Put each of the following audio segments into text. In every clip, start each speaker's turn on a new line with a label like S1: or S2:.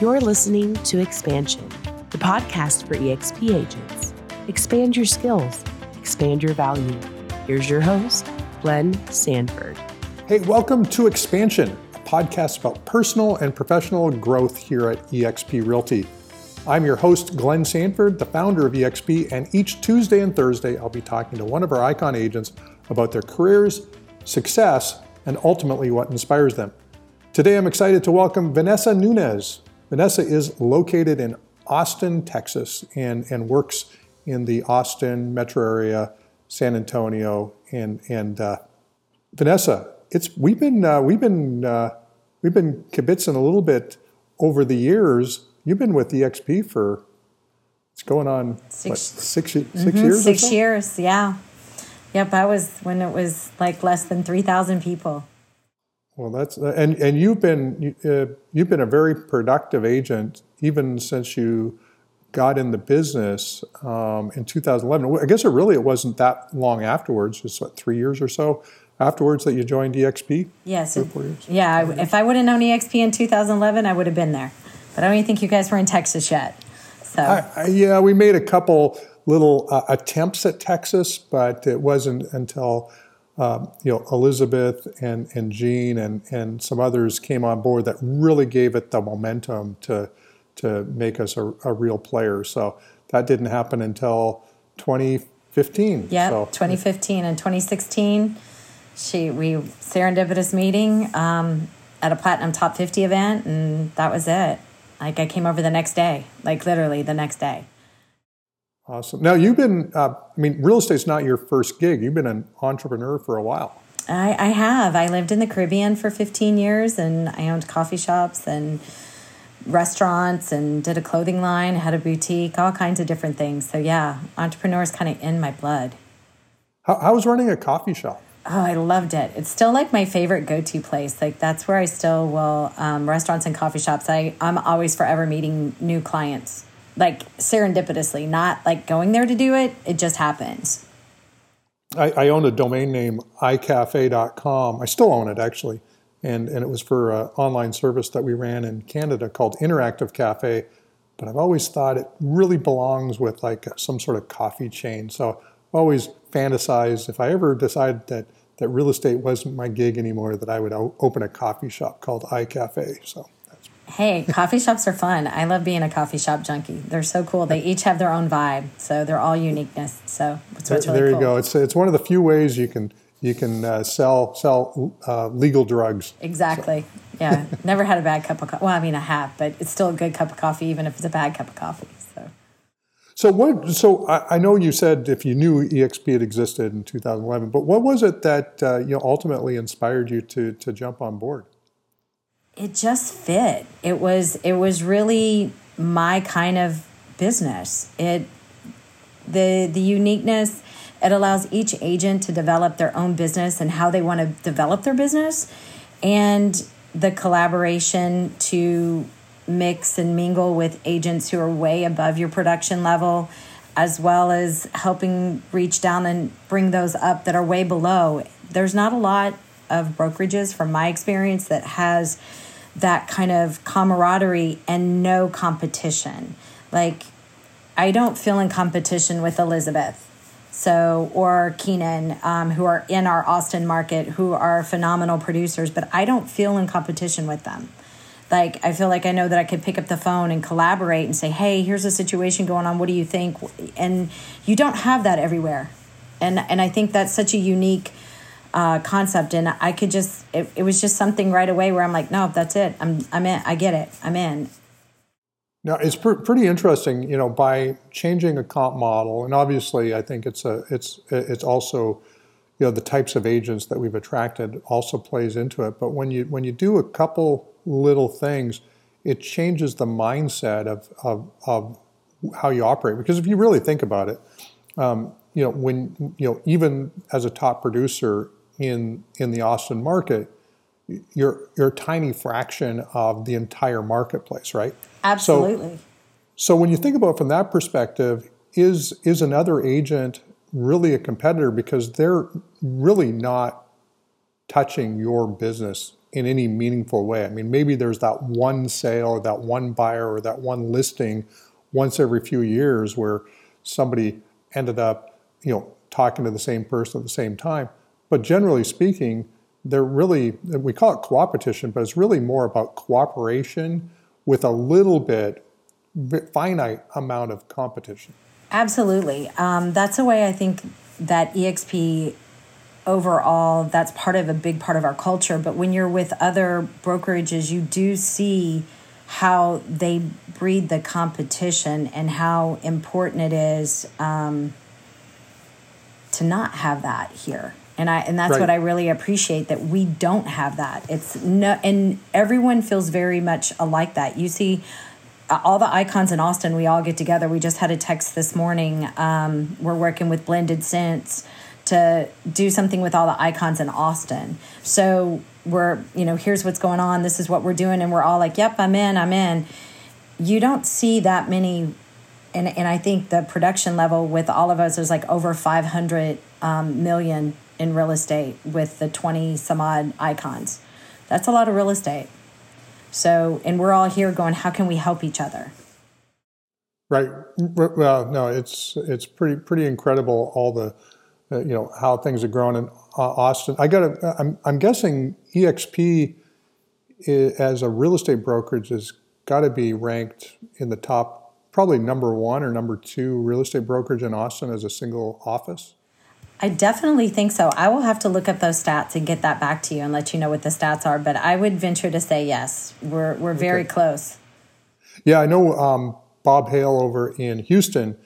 S1: You're listening to Expansion, the podcast for EXP agents. Expand your skills, expand your value. Here's your host, Glenn Sanford.
S2: Hey, welcome to Expansion, a podcast about personal and professional growth here at eXp Realty. I'm your host, Glenn Sanford, the founder of eXp, and each Tuesday and Thursday, I'll be talking to one of our icon agents about their careers, success, and ultimately what inspires them. Today, I'm excited to welcome Vanessa Nunez. Vanessa is located in Austin, Texas, and, and works in the Austin metro area, San Antonio, and and uh, Vanessa. It's we've been uh, we've been uh, we've been kibitzing a little bit over the years. You've been with EXP for it's going on six what, six, six mm-hmm, years.
S3: Six years, yeah. Yep, I was when it was like less than three thousand people.
S2: Well, that's and and you've been uh, you've been a very productive agent even since you got in the business um, in 2011. I guess it really it wasn't that long afterwards, just what three years or so afterwards that you joined EXP.
S3: Yes, yeah. If I would have known EXP in 2011, I would have been there. But I don't even think you guys were in Texas yet. So I,
S2: I, yeah, we made a couple little uh, attempts at Texas, but it wasn't until um, you know, Elizabeth and, and Jean and, and some others came on board that really gave it the momentum to, to make us a, a real player. So that didn't happen until 2015.
S3: Yeah,
S2: so,
S3: 2015 and 2016. She we serendipitous meeting um, at a platinum top 50 event, and that was it. Like I came over the next day, like literally the next day.
S2: Awesome. Now you've been, uh, I mean, real estate's not your first gig. You've been an entrepreneur for a while.
S3: I, I have. I lived in the Caribbean for 15 years and I owned coffee shops and restaurants and did a clothing line, had a boutique, all kinds of different things. So, yeah, entrepreneur is kind of in my blood.
S2: How, how was running a coffee shop?
S3: Oh, I loved it. It's still like my favorite go to place. Like, that's where I still will, um, restaurants and coffee shops. I, I'm always forever meeting new clients like serendipitously, not like going there to do it. It just happens.
S2: I, I own a domain name, icafe.com. I still own it actually. And, and it was for an online service that we ran in Canada called Interactive Cafe. But I've always thought it really belongs with like some sort of coffee chain. So I've always fantasized if I ever decided that, that real estate wasn't my gig anymore, that I would open a coffee shop called iCafe. So
S3: Hey, coffee shops are fun. I love being a coffee shop junkie. They're so cool. They each have their own vibe, so they're all uniqueness. So
S2: what's really there you cool. go. It's it's one of the few ways you can you can uh, sell sell uh, legal drugs.
S3: Exactly. So. yeah. Never had a bad cup of coffee. Well, I mean, I have, but it's still a good cup of coffee, even if it's a bad cup of coffee. So.
S2: So what? So I, I know you said if you knew EXP had existed in 2011, but what was it that uh, you know ultimately inspired you to to jump on board?
S3: It just fit. It was it was really my kind of business. It the the uniqueness it allows each agent to develop their own business and how they want to develop their business and the collaboration to mix and mingle with agents who are way above your production level as well as helping reach down and bring those up that are way below. There's not a lot of brokerages from my experience that has that kind of camaraderie and no competition. Like, I don't feel in competition with Elizabeth. So, or Keenan, um, who are in our Austin market, who are phenomenal producers, but I don't feel in competition with them. Like, I feel like I know that I could pick up the phone and collaborate and say, hey, here's a situation going on. What do you think? And you don't have that everywhere. And, and I think that's such a unique uh, concept, and I could just it, it was just something right away where I'm like, no, that's it. I'm I'm in. I get it. I'm in.
S2: Now it's pr- pretty interesting, you know, by changing a comp model, and obviously, I think it's a it's it's also, you know, the types of agents that we've attracted also plays into it. But when you when you do a couple little things, it changes the mindset of of, of how you operate. Because if you really think about it, um, you know, when you know, even as a top producer, in in the Austin market, you're you're a tiny fraction of the entire marketplace, right?
S3: Absolutely.
S2: So, so when you think about it from that perspective, is is another agent really a competitor because they're really not touching your business in any meaningful way. I mean, maybe there's that one sale or that one buyer or that one listing once every few years where somebody ended up, you know, talking to the same person at the same time. But generally speaking, they're really, we call it coopetition, but it's really more about cooperation with a little bit finite amount of competition.
S3: Absolutely. Um, that's the way I think that EXP overall, that's part of a big part of our culture. But when you're with other brokerages, you do see how they breed the competition and how important it is um, to not have that here and I and that's right. what I really appreciate that we don't have that. It's no, and everyone feels very much alike. That you see uh, all the icons in Austin. We all get together. We just had a text this morning. Um, we're working with Blended Sense to do something with all the icons in Austin. So we're you know here's what's going on. This is what we're doing, and we're all like, "Yep, I'm in. I'm in." You don't see that many and and I think the production level with all of us is like over 500 um, million in real estate with the 20 some odd icons. That's a lot of real estate. So, and we're all here going, how can we help each other?
S2: Right. Well, no, it's it's pretty pretty incredible all the uh, you know how things are growing in Austin. I got to. I'm I'm guessing EXP is, as a real estate brokerage has got to be ranked in the top, probably number one or number two real estate brokerage in Austin as a single office.
S3: I definitely think so. I will have to look up those stats and get that back to you and let you know what the stats are. But I would venture to say yes, we're we're very okay. close.
S2: Yeah, I know um, Bob Hale over in Houston.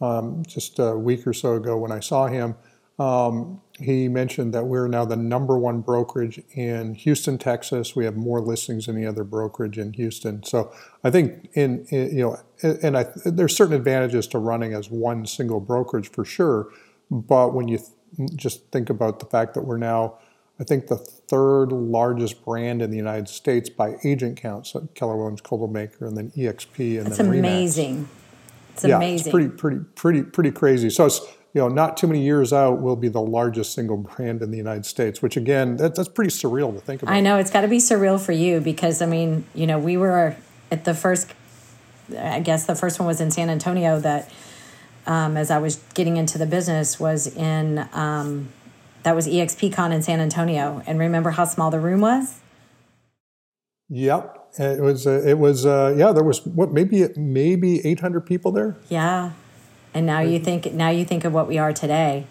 S2: Um, just a week or so ago, when I saw him, um, he mentioned that we're now the number one brokerage in Houston, Texas. We have more listings than any other brokerage in Houston. So I think in, in you know, and I, there's certain advantages to running as one single brokerage for sure but when you th- just think about the fact that we're now, I think, the third largest brand in the United States by agent count, so Keller Williams, Coldwell and then EXP, and
S3: That's
S2: then
S3: amazing. It's
S2: yeah,
S3: amazing.
S2: It's pretty, pretty, pretty, pretty crazy. So it's you know, not too many years out, we'll be the largest single brand in the United States, which again, that, that's pretty surreal to think about.
S3: I know it's got to be surreal for you because I mean, you know, we were at the first, I guess the first one was in San Antonio that um, as I was getting into the business was in um, that was EXPCon in San Antonio. And remember how small the room was?
S2: Yep. It was, uh, it was, uh, yeah, there was what, maybe, maybe 800 people there.
S3: Yeah. And now you think, now you think of what we are today.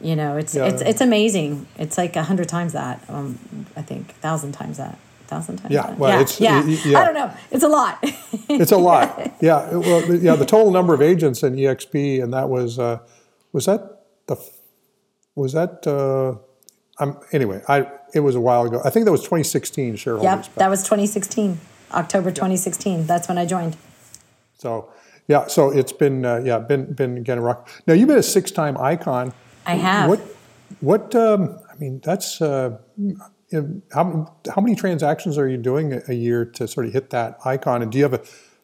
S3: You know, it's, yeah. it's, it's amazing. It's like a hundred times that, um, I think a thousand times that thousand times.
S2: Yeah, well,
S3: yeah,
S2: it's
S3: yeah. yeah. I don't know. It's a lot.
S2: it's a lot. Yeah. Well, yeah. The total number of agents in EXP, and that was uh, was that the was that uh, I'm anyway. I it was a while ago. I think that was 2016 shareholders.
S3: Yep, that was 2016, October 2016. That's when I joined.
S2: So yeah, so it's been uh, yeah been been again rock. Now you've been a six time icon.
S3: I have.
S2: What what um, I mean that's. Uh, how, how many transactions are you doing a year to sort of hit that icon? And do you have a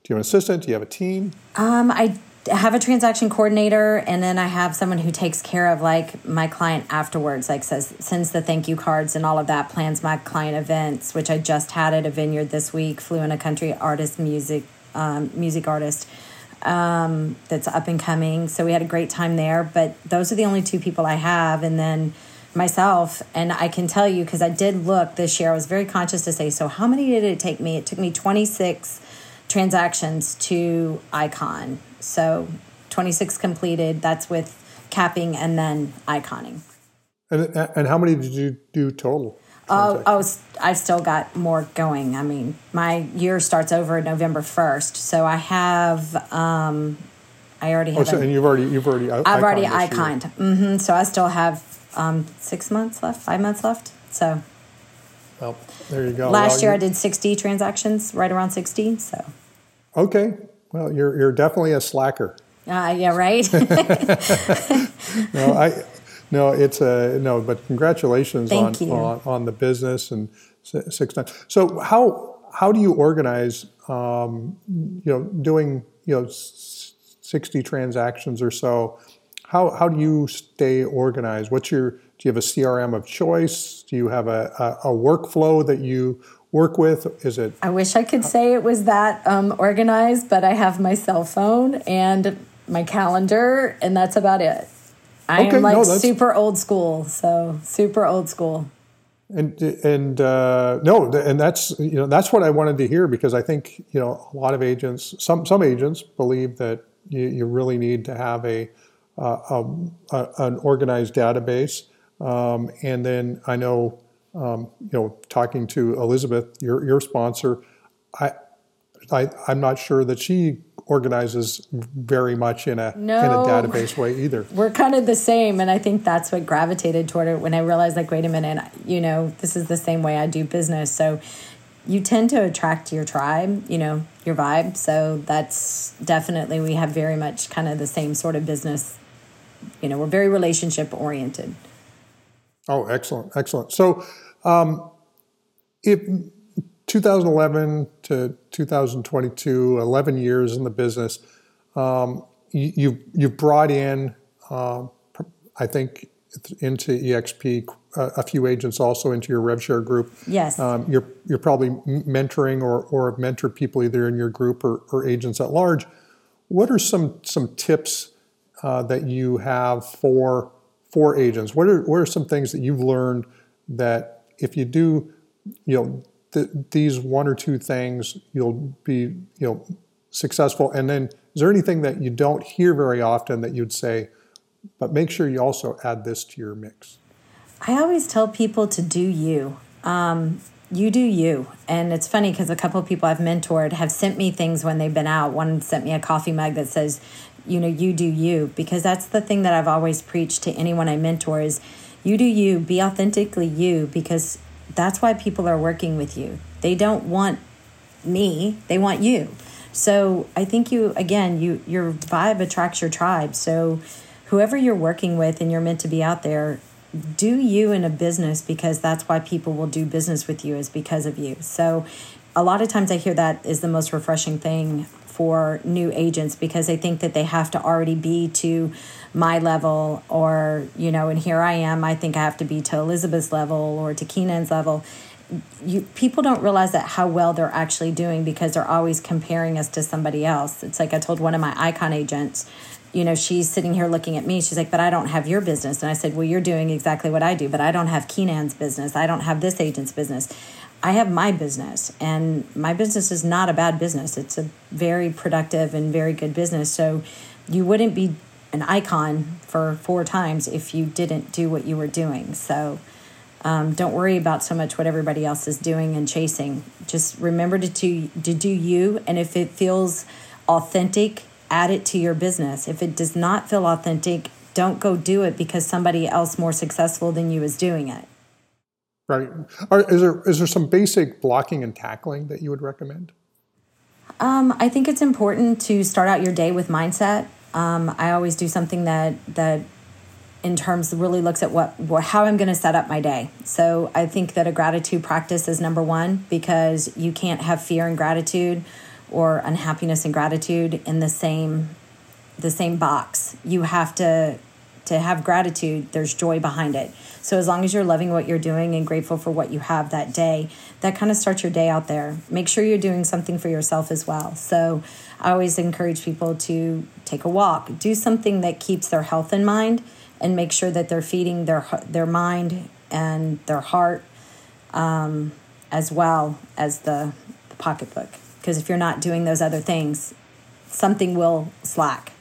S2: do you have an assistant? Do you have a team?
S3: Um, I have a transaction coordinator, and then I have someone who takes care of like my client afterwards, like says sends the thank you cards and all of that, plans my client events, which I just had at a vineyard this week. Flew in a country artist, music um, music artist um, that's up and coming. So we had a great time there. But those are the only two people I have, and then myself and i can tell you because i did look this year i was very conscious to say so how many did it take me it took me 26 transactions to icon so 26 completed that's with capping and then iconing
S2: and, and how many did you do total
S3: Oh, oh, I've still got more going. I mean, my year starts over November first, so I have. Um, I already oh, have.
S2: Oh, so, a, and you've already you've already.
S3: I've already iconed. Mm-hmm, so I still have um, six months left, five months left. So,
S2: well, there you go.
S3: Last
S2: well,
S3: year I did 60 transactions, right around 60. So,
S2: okay. Well, you're, you're definitely a slacker.
S3: Uh, yeah, right.
S2: no, I, no, it's a no, but congratulations on, on, on the business and six nine. So how how do you organize? Um, you know, doing you know sixty transactions or so how how do you stay organized? What's your do you have a CRM of choice? Do you have a, a, a workflow that you work with? Is it?
S3: I wish I could say it was that um, organized, but I have my cell phone and my calendar, and that's about it. I okay, am like no, super old school, so super old school.
S2: And and uh, no, and that's you know that's what I wanted to hear because I think you know a lot of agents, some some agents believe that you, you really need to have a, a, a an organized database, um, and then I know um, you know talking to Elizabeth, your your sponsor, I, I I'm not sure that she organizes very much in a no, in a database way either.
S3: We're kind of the same, and I think that's what gravitated toward it when I realized, like, wait a minute, you know, this is the same way I do business. So you tend to attract your tribe, you know, your vibe. So that's definitely we have very much kind of the same sort of business. You know, we're very relationship oriented.
S2: Oh, excellent, excellent. So, um, if 2011 to 2022, 11 years in the business. Um, you, you've brought in, uh, I think, into EXP uh, a few agents also into your RevShare group.
S3: Yes. Um,
S2: you're you're probably mentoring or or have mentored people either in your group or, or agents at large. What are some some tips uh, that you have for for agents? What are what are some things that you've learned that if you do, you know, these one or two things, you'll be you know successful. And then, is there anything that you don't hear very often that you'd say, but make sure you also add this to your mix?
S3: I always tell people to do you. Um, you do you. And it's funny because a couple of people I've mentored have sent me things when they've been out. One sent me a coffee mug that says, you know, you do you. Because that's the thing that I've always preached to anyone I mentor is you do you, be authentically you, because that's why people are working with you. They don't want me, they want you. So I think you again, you your vibe attracts your tribe. So whoever you're working with and you're meant to be out there, do you in a business because that's why people will do business with you is because of you. So a lot of times I hear that is the most refreshing thing for new agents because they think that they have to already be to my level or you know and here i am i think i have to be to elizabeth's level or to keenan's level you people don't realize that how well they're actually doing because they're always comparing us to somebody else it's like i told one of my icon agents you know she's sitting here looking at me she's like but i don't have your business and i said well you're doing exactly what i do but i don't have keenan's business i don't have this agent's business I have my business, and my business is not a bad business. It's a very productive and very good business. So you wouldn't be an icon for four times if you didn't do what you were doing. So um, don't worry about so much what everybody else is doing and chasing. Just remember to, to, to do you, and if it feels authentic, add it to your business. If it does not feel authentic, don't go do it because somebody else more successful than you is doing it.
S2: Right. Are, is there is there some basic blocking and tackling that you would recommend?
S3: Um, I think it's important to start out your day with mindset. Um, I always do something that that in terms really looks at what, what how I'm going to set up my day. So I think that a gratitude practice is number one because you can't have fear and gratitude or unhappiness and gratitude in the same the same box. You have to to have gratitude, there's joy behind it. So as long as you're loving what you're doing and grateful for what you have that day, that kind of starts your day out there. Make sure you're doing something for yourself as well. So I always encourage people to take a walk, do something that keeps their health in mind and make sure that they're feeding their their mind and their heart um, as well as the, the pocketbook. Because if you're not doing those other things, something will slack.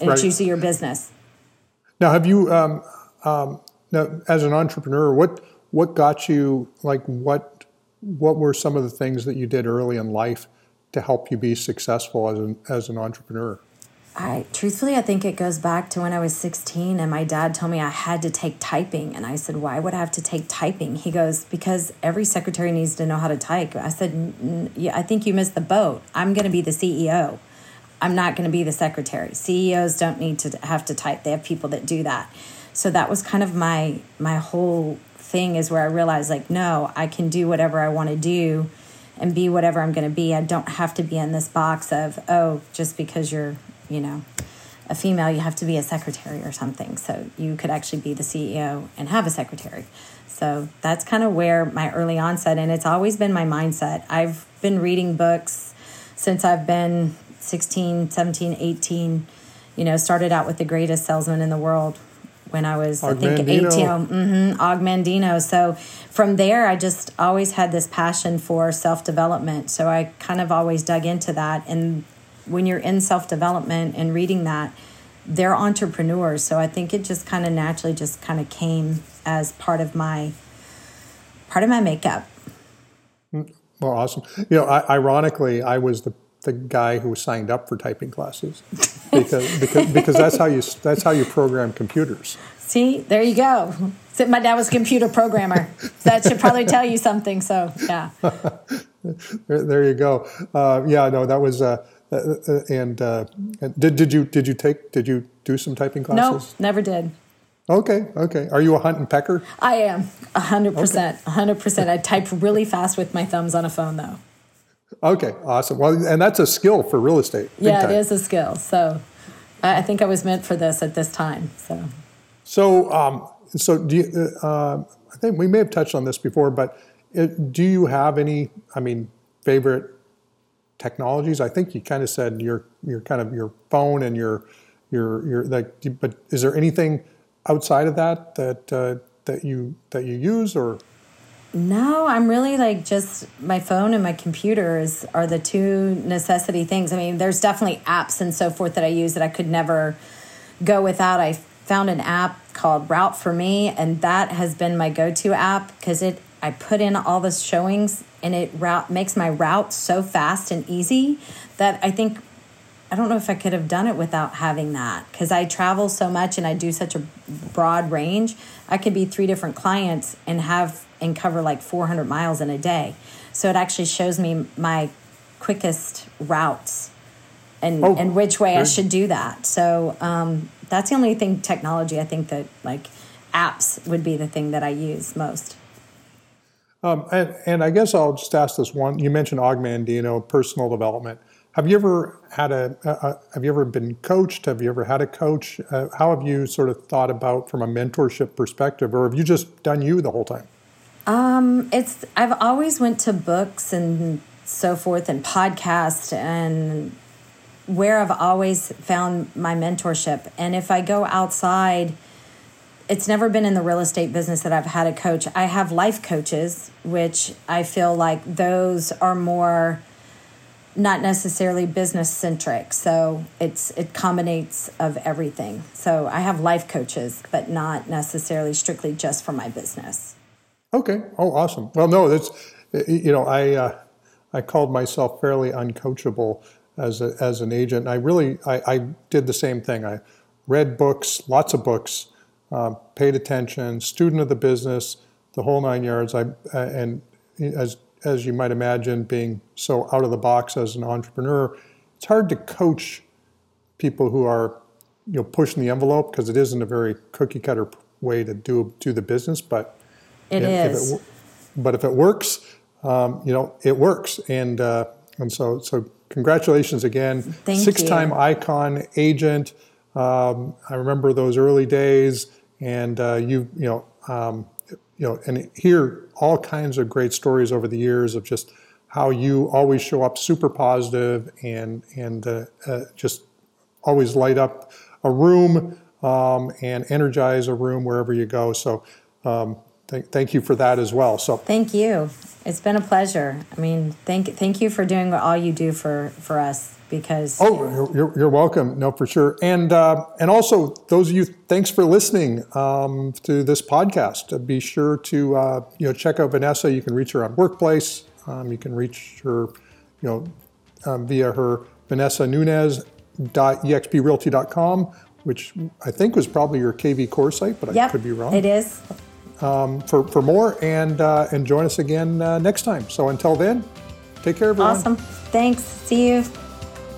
S3: And right. it's usually your business.
S2: Now, have you, um, um, now, as an entrepreneur, what what got you like what what were some of the things that you did early in life to help you be successful as an as an entrepreneur?
S3: I truthfully, I think it goes back to when I was 16 and my dad told me I had to take typing. And I said, Why would I have to take typing? He goes, Because every secretary needs to know how to type. I said, I think you missed the boat. I'm going to be the CEO. I'm not going to be the secretary. CEOs don't need to have to type. They have people that do that. So that was kind of my my whole thing is where I realized like no, I can do whatever I want to do and be whatever I'm going to be. I don't have to be in this box of oh, just because you're, you know, a female, you have to be a secretary or something. So you could actually be the CEO and have a secretary. So that's kind of where my early onset, and it's always been my mindset. I've been reading books since I've been 16, 17, 18. You know, started out with the greatest salesman in the world when I was, I think, 18. Mm-hmm, Og Mandino. So from there, I just always had this passion for self development. So I kind of always dug into that. And when you're in self development and reading that, they're entrepreneurs. So I think it just kind of naturally just kind of came as part of my part of my makeup.
S2: Well, awesome. You know, I, ironically, I was the the guy who signed up for typing classes because because because that's how you that's how you program computers.
S3: See, there you go. So my dad was a computer programmer. that should probably tell you something. So yeah.
S2: there, there, you go. Uh, yeah, no, that was. Uh and uh, did did you did you take did you do some typing classes?
S3: No, never did.
S2: Okay, okay. Are you a hunt and pecker?
S3: I am, hundred percent, hundred percent. I type really fast with my thumbs on a phone, though.
S2: Okay, awesome. Well, and that's a skill for real estate.
S3: Yeah, time. it is a skill. So, I think I was meant for this at this time. So,
S2: so, um, so do you? Uh, I think we may have touched on this before, but it, do you have any? I mean, favorite technologies? I think you kind of said your your kind of your phone and your your your like. But is there anything outside of that that uh, that you that you use or?
S3: No, I'm really like just my phone and my computers are the two necessity things. I mean, there's definitely apps and so forth that I use that I could never go without. I found an app called Route4Me, and that has been my go-to app because it I put in all the showings and it route makes my route so fast and easy that I think I don't know if I could have done it without having that because I travel so much and I do such a broad range. I could be three different clients and have and cover like 400 miles in a day. So it actually shows me my quickest routes and oh, and which way I should do that. So um, that's the only thing technology I think that like apps would be the thing that I use most.
S2: Um, and, and I guess I'll just ask this one. You mentioned Og Mandino, personal development. Have you ever had a, a, Have you ever been coached? Have you ever had a coach? Uh, how have you sort of thought about from a mentorship perspective, or have you just done you the whole time?
S3: Um, it's I've always went to books and so forth and podcasts and where I've always found my mentorship. And if I go outside, it's never been in the real estate business that I've had a coach. I have life coaches, which I feel like those are more not necessarily business centric. So it's it combinates of everything. So I have life coaches, but not necessarily strictly just for my business.
S2: Okay. Oh, awesome. Well, no, that's you know I uh, I called myself fairly uncoachable as a, as an agent. I really I, I did the same thing. I read books, lots of books, uh, paid attention, student of the business, the whole nine yards. I uh, and as as you might imagine, being so out of the box as an entrepreneur, it's hard to coach people who are, you know, pushing the envelope because it isn't a very cookie cutter way to do do the business. But
S3: it if, is. If it,
S2: but if it works, um, you know, it works, and uh, and so so congratulations again,
S3: Thank
S2: six-time icon agent. Um, I remember those early days, and uh, you you know. Um, you know, and hear all kinds of great stories over the years of just how you always show up super positive and and uh, uh, just always light up a room um, and energize a room wherever you go. So um, th- thank you for that as well. So
S3: thank you. It's been a pleasure. I mean, thank thank you for doing all you do for for us because
S2: oh you're, you're welcome. No for sure. And uh, and also those of you thanks for listening um, to this podcast. Uh, be sure to uh, you know check out vanessa. You can reach her on workplace. Um, you can reach her you know um, via her vanessa Nunez nunez.exprealty.com which i think was probably your kvCORE site but
S3: yep,
S2: i could be wrong.
S3: it is
S2: um, for, for more and uh, and join us again uh, next time so until then take care everyone
S3: awesome thanks see you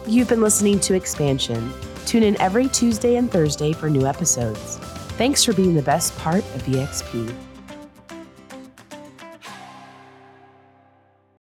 S1: You've been listening to Expansion. Tune in every Tuesday and Thursday for new episodes. Thanks for being the best part of EXP.